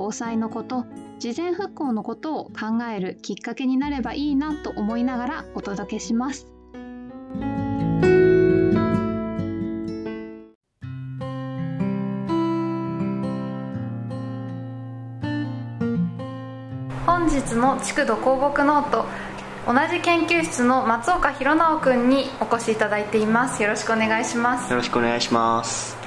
防災のこと事前復興のことを考えるきっかけになればいいなと思いながらお届けします。本日の築土鉱木ノート同じ研究室の松岡弘直君にお越しいただいています。よろしくお願いします。よろしくお願いします。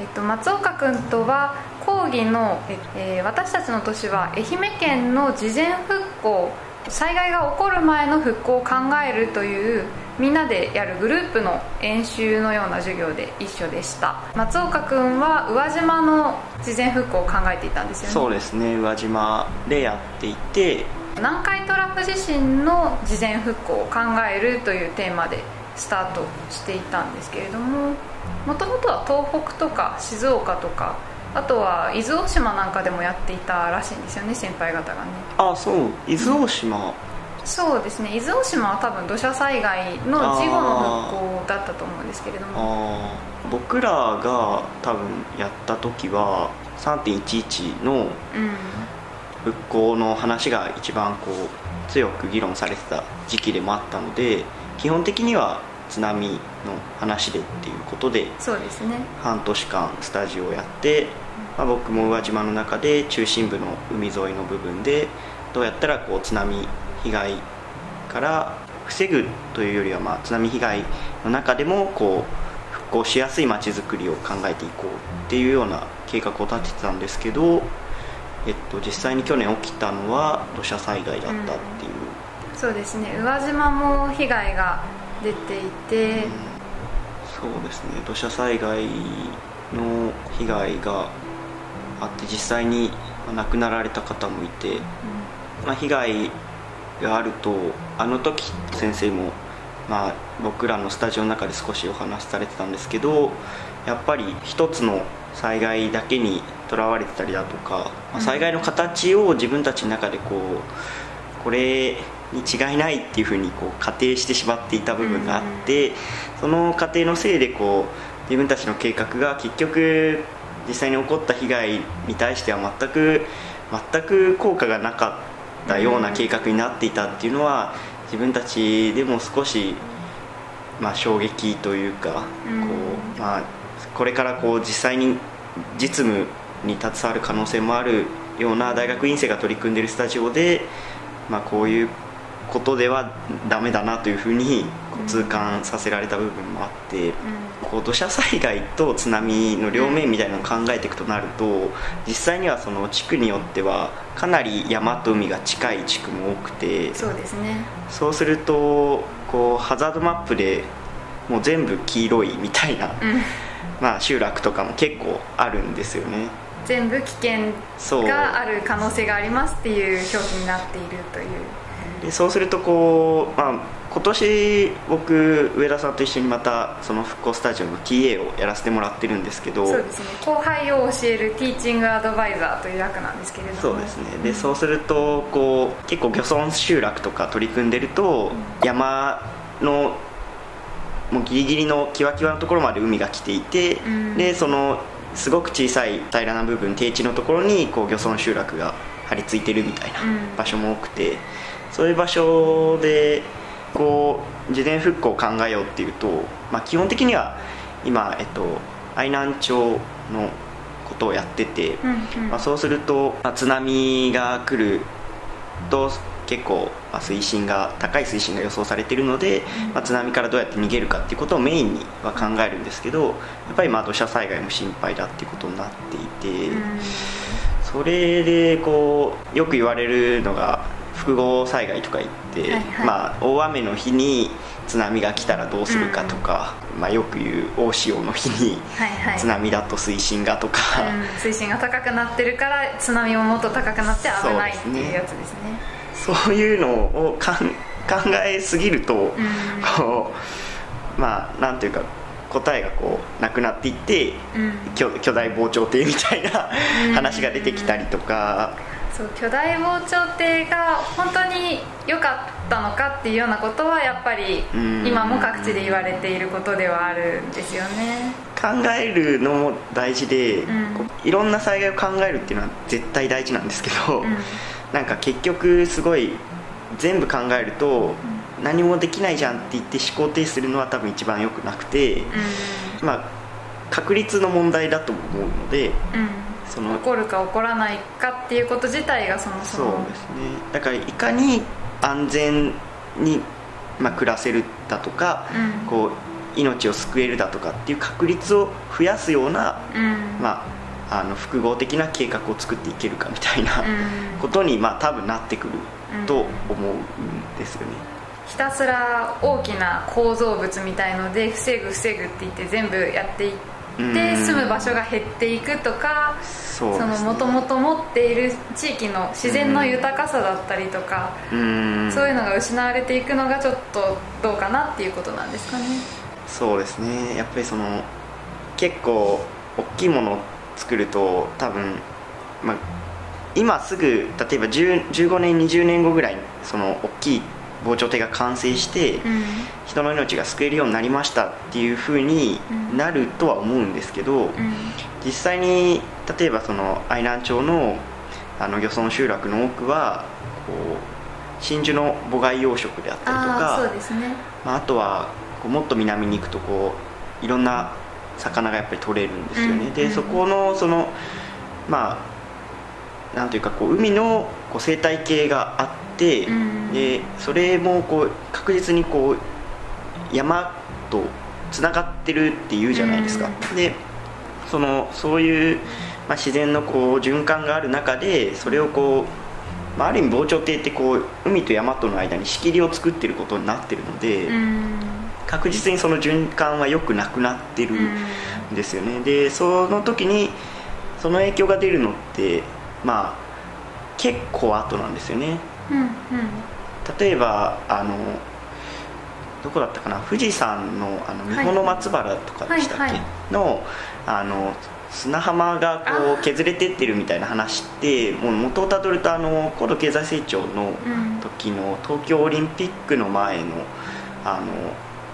えっと、松岡君とは講義の、えー、私たちの年は愛媛県の事前復興災害が起こる前の復興を考えるというみんなでやるグループの演習のような授業で一緒でした。松岡君は宇和島の事前復興を考えていたんですよね。そうですね。宇和島でやっていて南海トラフ地震の事前復興を考えるというテーマでスタートしていたんですけれどももともとは東北とか静岡とかあとは伊豆大島なんかでもやっていたらしいんですよね先輩方がね。あそう。伊豆大島、うん、そうですね。伊豆大島は多分土砂災害の事後の復興だったと思うんですけれども。僕らが多分やった時は3.11の復興の話が一番こう強く議論されてた時期でもあったので基本的には津波の話でっていうことでそうですね。半年間スタジオをやって、まあ、僕も宇和島の中で中心部の海沿いの部分でどうやったらこう津波被害から防ぐというよりはまあ津波被害の中でもこう復興しやすい街づくりを考えていこうっていうような計画を立ててたんですけど、えっと、実際に去年起きたのは土砂災害だったっていう、うん、そうですね。宇和島も被害が出ていて、そうですね。土砂災害の被害があって実際に亡くなられた方もいて、うん、まあ、被害があるとあの時先生も、まあ、僕らのスタジオの中で少しお話しされてたんですけどやっぱり一つの災害だけにとらわれてたりだとか、まあ、災害の形を自分たちの中でこうこれに違いないっていうふうにこう仮定してしまっていた部分があって、その過程のせいでこう自分たちの計画が結局実際に起こった被害に対しては全く全く効果がなかったような計画になっていたっていうのは自分たちでも少し、まあ、衝撃というか、こうまあ、これからこう実際に実務に携わる可能性もあるような大学院生が取り組んでいるスタジオで、まあ、こういうことではダメだなというふうに痛感させられた部分もあって、うん、こう土砂災害と津波の両面みたいなのを考えていくとなると実際にはその地区によってはかなり山と海が近い地区も多くてそうですね。そうするとこうハザードマップでもう全部黄色いみたいな、うん、まあ、集落とかも結構あるんですよね。全部危険がある可能性がありますっていう表記になっているというでそうするとこう、まあ、今年僕上田さんと一緒にまたその復興スタジオの TA をやらせてもらってるんですけどそうですね。後輩を教えるティーチングアドバイザーという役なんですけれども。そうですね。で、うん、そうするとこう結構漁村集落とか取り組んでると、うん、山のもうギリギリのキワキワのところまで海が来ていて、うん、でそのすごく小さい平らな部分低地のところにこう漁村集落が張り付いてるみたいな場所も多くて、そういう場所でこう事前復興を考えようっていうと、まあ、基本的には今、えっと、愛南町のことをやってて、うんうん、まあ、そうすると、まあ、津波が来ると結構、まあ、水深が高い水深が予想されているので、まあ、津波からどうやって逃げるかっていうことをメインには考えるんですけどやっぱりまあ土砂災害も心配だっていうことになっていて、うん、それでこうよく言われるのが複合災害とか言って、はいはい、まあ、大雨の日に津波が来たらどうするかとか、うん、まあ、よく言う大潮の日に津波だと水深がとか、はいはいうん、水深が高くなってるから津波ももっと高くなって危ないっていうやつですね。そういうのをかん考えすぎると、うん。こうまあなんていうか答えがこうなくなっていってうん。巨巨大膨張艇みたいなうん。話が出てきたりとか、そう巨大膨張艇が本当に良かったのかっていうようなことはやっぱりうん。今も各地で言われていることではあるんですよね。考えるのも大事で、うん。いろんな災害を考えるっていうのは絶対大事なんですけど、うん。なんか結局すごい全部考えると何もできないじゃんって言って思考停止するのは多分一番良くなくて、まあ確率の問題だと思うのでうんうんその起こるか起こらないかっていうこと自体がそもそそうもですね。だからいかに安全に、まあ、暮らせるだとか、うん。こう命を救えるだとかっていう確率を増やすような、うん。まあ、あの複合的な計画を作っていけるかみたいなうん。ことに、まあ、多分なってくると思うんですよね。ひたすら大きな構造物みたいので防ぐ防ぐって言って全部やっていってうん。住む場所が減っていくとかもともと持っている地域の自然の豊かさだったりとかうん。そういうのが失われていくのがちょっとどうかなっていうことなんですかね。そうですね。やっぱりその結構大きいものを作ると多分、まあ、今すぐ例えば10 15年20年後ぐらいにその大きい防潮堤が完成して、うん。人の命が救えるようになりましたっていうふうになるとは思うんですけど、うん。実際に例えばその愛南町のあの漁村集落の多くはこう真珠の母貝養殖であったりとかですね。まあ、あとはこうもっと南に行くとこういろんな魚がやっぱり取れるんですよね、でそこのそのまあなんというかこう海のこう生態系があって、うん。でそれもこう確実にこう山とつながってるっていうじゃないですか、でそのそういう、まあ、自然のこう循環がある中でそれをこう、まあ、ある意味防潮堤ってこう海と山との間に仕切りを作ってることになってるので、うん。確実にその循環は良くなくなってるんですよね、でその時にその影響が出るのってまあ結構後なんですよね。うんうん例えばあのどこだったかな？富士山のあのはい。三保の松原とかでしたっけ、はいはい。のあの砂浜がこあう削れてってるみたいな話ってもう元をたどるとあの高度経済成長のうん。時の東京オリンピックの前のあの、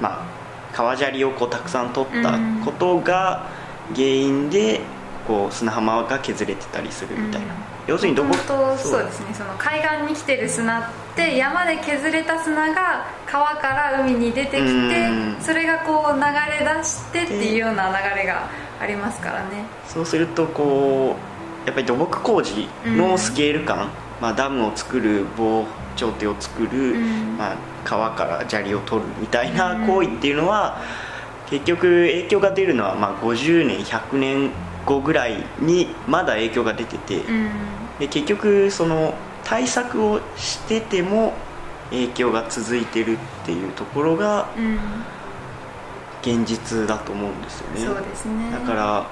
まあ、川砂利をこうたくさん取ったことが原因でこう砂浜が削れてたりするみたいな、要するにどこ？本当そうですね。その海岸に来てる砂って山で削れた砂が川から海に出てきてうん。それがこう流れ出してっていうような流れがありますからね。そうするとこうやっぱり土木工事のスケール感、まあ、ダムを作る防潮堤を作る、うん。まあ、川から砂利を取るみたいな行為っていうのは、結局影響が出るのはまあ50年100年後ぐらいにまだ影響が出てて、うん。で結局その対策をしてても影響が続いてるっていうところがうん現実だと思うんですよね。そうですね。だから、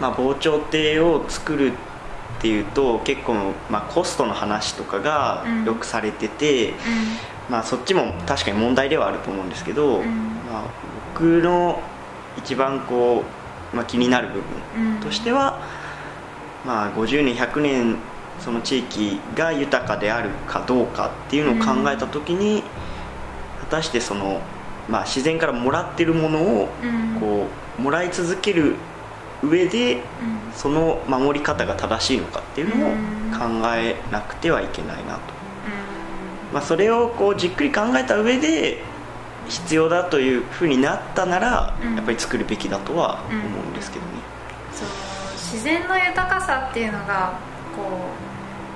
まあ、防潮堤を作るっていうと結構、まあ、コストの話とかがうん。よくされてて、まあ、そっちも確かに問題ではあると思うんですけど、うん。まあ、僕の一番こう、まあ、気になる部うんうん分としては、まあ、50年100年その地域が豊かであるかどうかっていうのを考えた時に、果たしてその、まあ、自然からもらってるものをうん。こうもらい続ける上でうん。その守り方が正しいのかっていうのをうん。考えなくてはいけないなと、まあ、それをこうじっくり考えた上で必要だというふうになったなら、うん。やっぱり作るべきだとは思うんですけどね、そう自然の豊かさっていうのがこう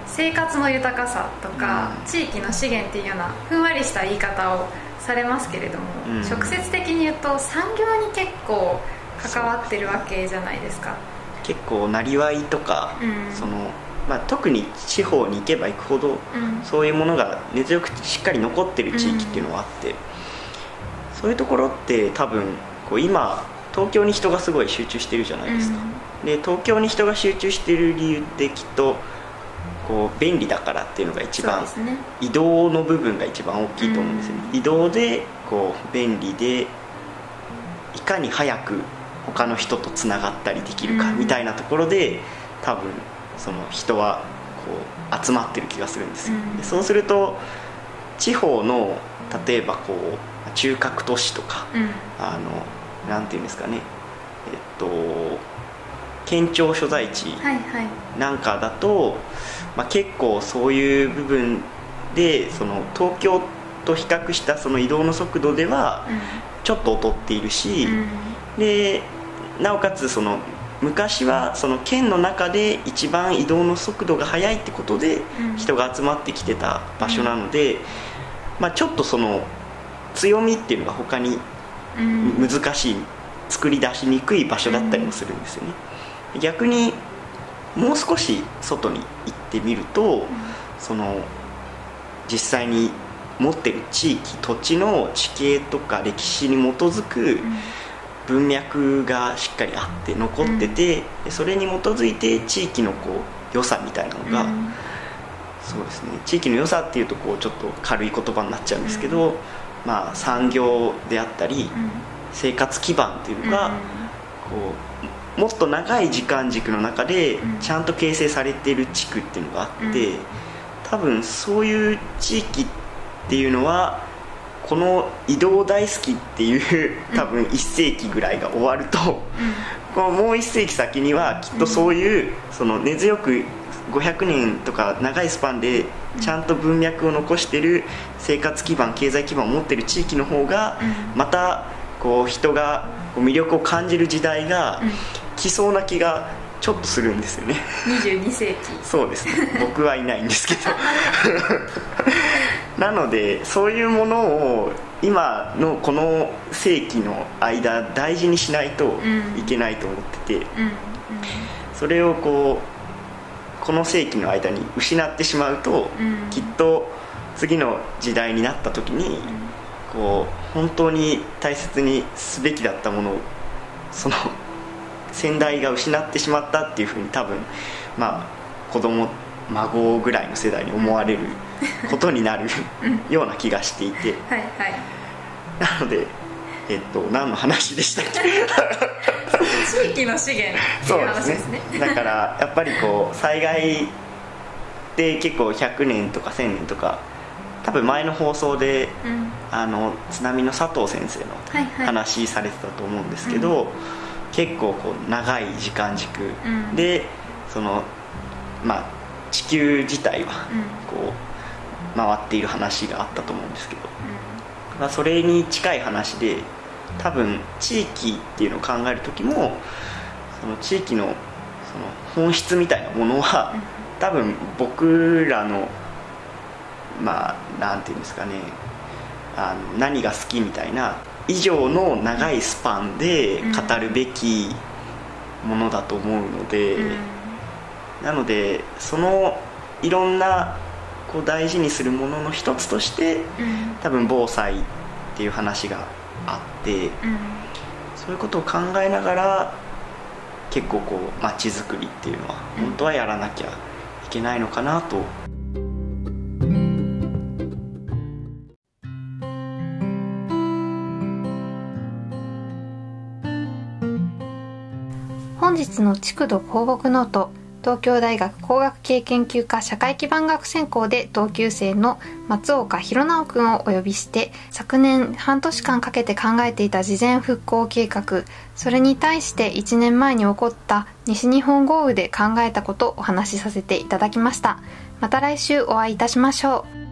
生活の豊かさとか、うん。地域の資源っていうようなふんわりした言い方をされますけれども、うん。直接的に言うと産業に結構関わってるわけじゃないですか。結構なりわいとか、うん。そのまあ、特に地方に行けば行くほどうん。そういうものが根強くしっかり残ってる地域っていうのはあって、そういうところって多分こう今東京に人がすごい集中してるじゃないですか、で東京に人が集中してる理由ってきっとこう便利だからっていうのが一番、ね、移動の部分が一番大きいと思うんですよね、移動でこう便利でいかに早く他の人とつながったりできるかみたいなところで多分その人はこう集まってる気がするんですよ、うん。でそうすると地方の例えばこう中核都市とかうん。あのなんていうんですかね。えっと県庁所在地はいはい。なんかだと、まあ、結構そういう部分でその東京と比較したその移動の速度ではちょっと劣っているし、うん。でなおかつその昔はその県の中で一番移動の速度が速いってことでうん。人が集まってきてた場所なので、まあ、ちょっとその強みっていうのが他にうん。難しい作り出しにくい場所だったりもするんですよね、逆にもう少し外に行ってみるとその実際に持ってる地域土地の地形とか歴史に基づく文脈がしっかりあって残ってて、でそれに基づいて地域のこう良さみたいなのが、うん。そうですね。地域の良さっていうとこうちょっと軽い言葉になっちゃうんですけど、まあ産業であったり生活基盤っていうのが、こうもっと長い時間軸の中でうん。ちゃんと形成されている地区っていうのがあって、うん。多分そういう地域っていうのはこの移動大好きっていう多分1世紀ぐらいが終わると、このもう1世紀先にはきっとそういうその根強く500年とか長いスパンでちゃんと文脈を残してる生活基盤経済基盤を持ってる地域の方がうん。またこう人がこう魅力を感じる時代がうん。来そうな気がちょっとするんですよね。22世紀。そうですね。僕はいないんですけど。なのでそういうものを今のこの世紀の間大事にしないといけないと思ってて、うん。それをこうこの世紀の間に失ってしまうと、うん。きっと次の時代になった時に、こう本当に大切にすべきだったものをその先代が失ってしまったっていうふうに多分まあ子供孫ぐらいの世代に思われることになるような気がしていて。はいはい。なのでえっと何の話でしたっけ？地域の資源っていう話ですね。だからやっぱりこう災害って結構100年とか1000年とか多分前の放送でうん。あの津波の佐藤先生のはいはい。話されてたと思うんですけど、結構こう長い時間軸うん。で、そのまあ地球自体はうん。こう回っている話があったと思うんですけど、まあ、それに近い話で多分地域っていうのを考える時もその地域のその本質みたいなものは多分僕らのまあなんていうんですかねあの何が好きみたいな以上の長いスパンで語るべきものだと思うので、うん。なのでそのいろんなこう大事にするものの一つとしてうん。多分防災っていう話があってうん。そういうことを考えながら結構こう街づくりっていうのはうん。本当はやらなきゃいけないのかなと。本日の築土放牧ノート東京大学工学系研究科社会基盤学専攻で同級生の松岡弘直くんをお呼びして昨年半年間かけて考えていた事前復興計画。それに対して1年前に起こった西日本豪雨で考えたことをお話しさせていただきました。また来週お会いいたしましょう。